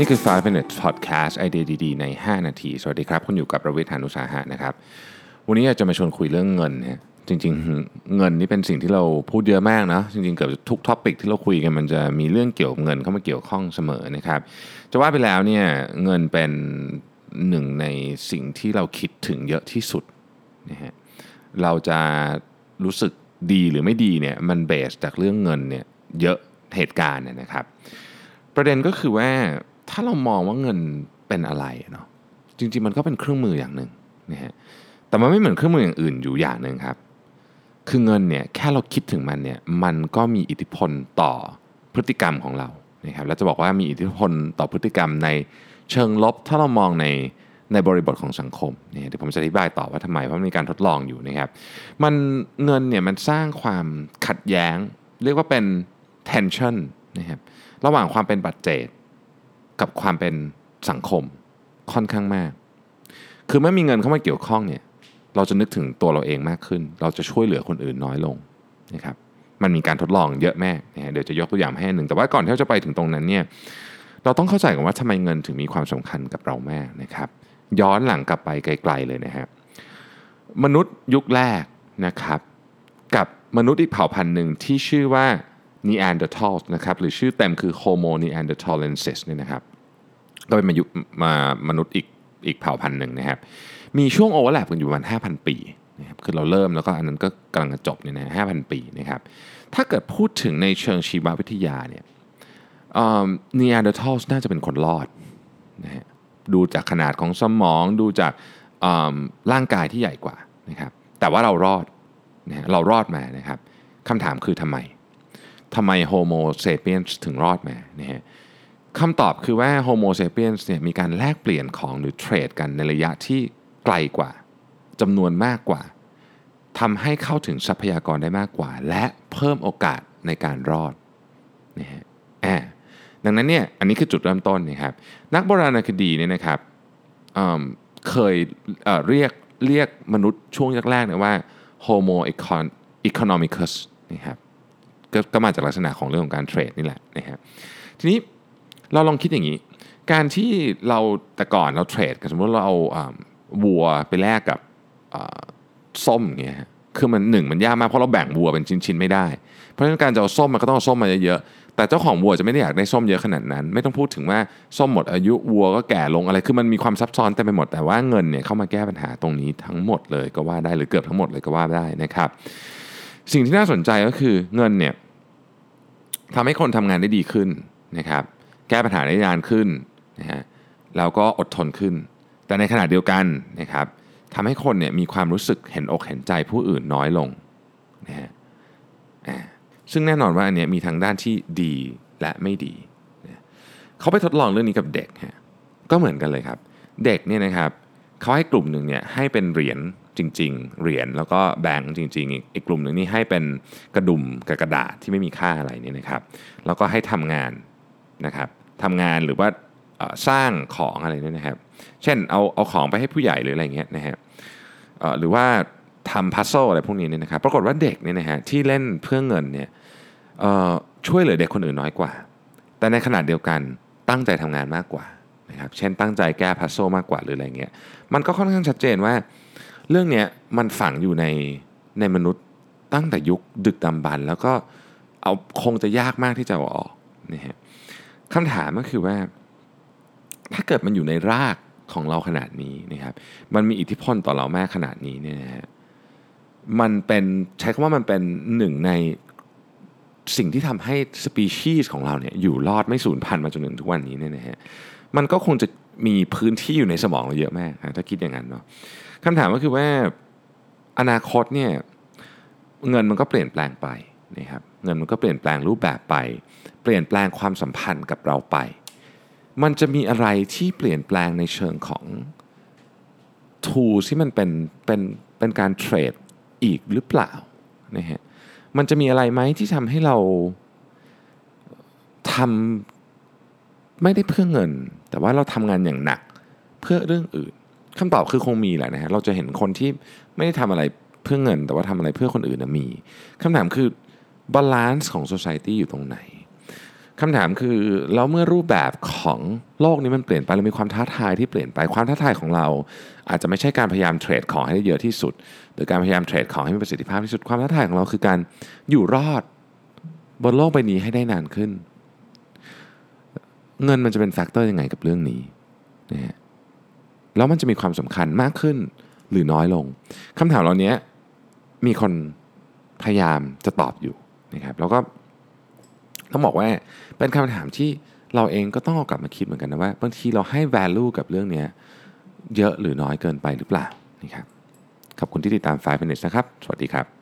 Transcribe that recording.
นี่คือ 5 minutes podcast ไอเดียดีๆ ใน 5 นาที สวัสดีครับ คุณอยู่กับประวิทยานุสาหะนะครับ วันนี้อยากจะมาชวนคุยเรื่องเงินนะจริงๆ เงินนี่เป็นสิ่งที่เราพูดเยอะมากนะจริงๆ เกือบทุกท็อปิกที่เราคุยกันมันจะมีเรื่องเกี่ยวกับเงินเข้ามาเกี่ยวข้องเสมอนะครับ จะว่าไปแล้วเนี่ยเงินเป็นหนึ่งในสิ่งที่เราคิดถึงเยอะที่สุดนะฮะเราจะรู้สึกดีหรือไม่ดีเนี่ยมันเบสจากเรื่องเงินเนี่ยเยอะเหตุการณ์นนะครับ ประเด็นก็คือว่า ถ้าเรามองว่าเงินเป็นอะไรเนาะจริงๆมันก็เป็นเครื่องมืออย่างหนึ่งนะฮะแต่มันไม่เหมือนเครื่องมืออย่างอื่นอยู่อย่างหนึ่งครับ คือเงินเนี่ยแค่เราคิดถึงมันเนี่ยมันก็มีอิทธิพลต่อพฤติกรรมของเรานะครับแล้วจะบอกว่ามีอิทธิพลต่อพฤติกรรมในเชิงลบ ถ้าเรามองในในบริบทของสังคมเนี่ยเดี๋ยวผมจะอธิบายต่อว่าทำไมเพราะมีการทดลองอยู่นะครับ มันเงินเนี่ยมันสร้างความขัดแย้ง เรียกว่าเป็น tension นะครับระหว่างความเป็นปัจเจก กับความเป็นสังคมค่อนข้างมาก คือเมื่อมีเงินเข้ามาเกี่ยวข้องเนี่ย เราจะนึกถึงตัวเราเองมากขึ้น เราจะช่วยเหลือคนอื่นน้อยลงนะครับ มันมีการทดลองเยอะแม่นะเดี๋ยวจะยกตัวอย่างให้หนึ่ง แต่ว่าก่อนที่จะไปถึงตรงนั้นเนี่ย เราต้องเข้าใจก่อนว่าทำไมเงินถึงมีความสำคัญกับเราแม่นะครับ ย้อนหลังกลับไปไกลๆเลยนะฮะ มนุษย์ยุคแรกนะครับ กับมนุษย์อีกเผ่าพันธุ์หนึ่งที่ชื่อว่า Neanderthals นะครับ หรือชื่อเต็มคือ Homo neanderthalensis เนี่ยนะครับ ก็เป็นมายุมามนุษย์อีกอีกเผ่าพันธุ์หนึ่งนะครับ มีช่วงโอเวอร์แลปกันอยู่ประมาณ5,000 ปีนะครับคือเราเริ่มแล้วก็อันนั้นก็กำลังจะจบเนี่ยนะ5,000ปีนะครับ ถ้าเกิดพูดถึงในเชิงชีววิทยาเนี่ยนีแอนเดอร์ทัลน่าจะเป็นคนรอดนะฮะดูจากขนาดของสมองดูจากร่างกายที่ใหญ่กว่านะครับ แต่ว่าเรารอดนะเรารอดมานะครับคำถามคือทำไมทำไมโฮโมเซเปียนถึงรอดมานะฮะ คำตอบคือว่าโฮโมเซเปียนเนี่ยมีการแลกเปลี่ยนของหรือ trade กันในระยะที่ไกลกว่าจำนวนมากกว่าทำให้เข้าถึงทรัพยากรได้มากกว่า และเพิ่มโอกาสในการรอดนะฮะดังนั้นเนี่ยอันนี้คือจุดเริ่มต้นนะครับนักโบราณคดีเนี่ยนะครับเเคยเเรียกเรียกมนุษย์ช่วงแรกๆเนี่ยว่า Homo economicus นะครับก็มาจากลักษณะของเรื่องของการเทรดนี่แหละนะครับทีนี้ เราลองคิดอย่างนี้ การที่เราแต่ก่อนเราเทรดกันสมมติเราเอาวัวไปแลกกับส้มเงี้ยคือมันหนึ่งมันยากมากเพราะเราแบ่งวัวเป็นชิ้นๆไม่ได้ เพราะฉะนั้นการจะเอาส้มมันก็ต้องเอาส้มมาเยอะๆแต่เจ้าของวัวจะไม่ได้อยากได้ส้มเยอะขนาดนั้น ไม่ต้องพูดถึงว่าส้มหมดอายุวัวก็แก่ลงอะไรคือมันมีความซับซ้อนเต็มไปหมดแต่ว่าเงินเนี่ยเข้ามาแก้ปัญหาตรงนี้ทั้งหมดเลยก็ว่าได้หรือเกือบทั้งหมดเลยก็ว่าได้นะครับ สิ่งที่น่าสนใจก็คือเงินเนี่ยทำให้คนทำงานได้ดีขึ้นนะครับ แก้ปัญหาได้นานขึ้นนะฮะแล้วก็อดทนขึ้น แต่ในขณะเดียวกันนะครับทำให้คนเนี่ยมีความรู้สึกเห็นอกเห็นใจผู้อื่นน้อยลงนะฮะซึ่งแน่นอนว่าอันเนี้ยมีทั้งด้านที่ดีและไม่ดี เขาไปทดลองเรื่องนี้กับเด็กฮะก็เหมือนกันเลยครับ เด็กเนี่ยนะครับเขาให้กลุ่มหนึ่งเนี่ยให้เป็นเหรียญจริง ๆ เหรียญแล้วก็แบงค์จริงๆ อีกกลุ่มหนึ่งนี่ให้เป็นกระดุมกับกระดาษที่ไม่มีค่าอะไรนี่นะครับ แล้วก็ให้ทำงานนะครับ ทำงานหรือว่าสร้างของอะไรนี่นะครับ เช่นเอาเอาของไปให้ผู้ใหญ่หรืออะไรเงี้ยนะฮะหรือว่าทำพัซโซอะไรพวกนี้เนี่ยนะครับ ปรากฏว่าเด็กเนี่ยนะฮะที่เล่นเพื่อเงินเนี่ยช่วยเหลือเด็กคนอื่นน้อยกว่า แต่ในขณะเดียวกันตั้งใจทำงานมากกว่านะครับ เช่นตั้งใจแก้พัซโซมากกว่าหรืออะไรเงี้ย มันก็ค่อนข้างชัดเจนว่า เรื่องเนี้ยมันฝังอยู่ในในมนุษย์ตั้งแต่ยุคดึกดำบรรแล้วก็เอาคงจะยากมากที่จะเอาออกนะฮะ คำถามก็คือว่า ถ้าเกิดมันอยู่ในรากของเราขนาดนี้นะครับ มันมีอิทธิพลต่อเรามากขนาดนี้เนี่ยนะฮะมันเป็นใช้คำว่ามันเป็นหนึ่งในสิ่งที่ทำให้สปีชีส์ของเราเนี่ยอยู่รอดไม่สูญพันธุ์มาจนถึงทุกวันนี้เนี่ยนะฮะมันก็คงจะมีพื้นที่อยู่ในสมองเราเยอะมากถ้าคิดอย่างนั้นเนาะคำถามก็คือว่าอนาคตเนี่ยเงินมันก็เปลี่ยนแปลงไป นะครับเงินมันก็เปลี่ยนแปลงรูปแบบไป เปลี่ยนแปลงความสัมพันธ์กับเราไป มันจะมีอะไรที่เปลี่ยนแปลงในเชิงของทูที่มันเป็นเป็นเป็นการเทรดอีกหรือเปล่านะฮะมันจะมีอะไรไหมที่ทำให้เราทำไม่ได้เพื่อเงิน แต่ว่าเราทำงานอย่างหนักเพื่อเรื่องอื่นคำตอบคือคงมีแหละนะฮะเราจะเห็นคนที่ไม่ได้ทำอะไรเพื่อเงิน แต่ว่าทำอะไรเพื่อคนอื่นนะมีคำถามคือ balance ของ society อยู่ตรงไหนคำถามคือแล้วเมื่อรูปแบบของโลกนี้มันเปลี่ยนไปเรามีความท้าทายที่เปลี่ยนไปความท้าทายของเรา อาจจะไม่ใช่การพยายาม trade ของให้ได้เยอะที่สุด หรือการพยายาม trade ของให้มีประสิทธิภาพที่สุดความท้าทายของเราคือการอยู่รอดบนโลกใบนี้ให้ได้นานขึ้น เงินมันจะเป็น factor ยังไงกับเรื่องนี้นะฮะแล้วมันจะมีความสำคัญมากขึ้นหรือน้อยลงคำถามเหล่านี้มีคนพยายามจะตอบอยู่ นะครับแล้วก็ต้องบอกว่าเป็นคำถามที่เราเองก็ต้องเอากลับมาคิดเหมือนกันนะว่าบางทีเราให้ value กับเรื่องนี้เยอะหรือน้อยเกินไปหรือเปล่านะครับขอบคุณที่ติดตาม5 minutes นะครับ สวัสดีครับ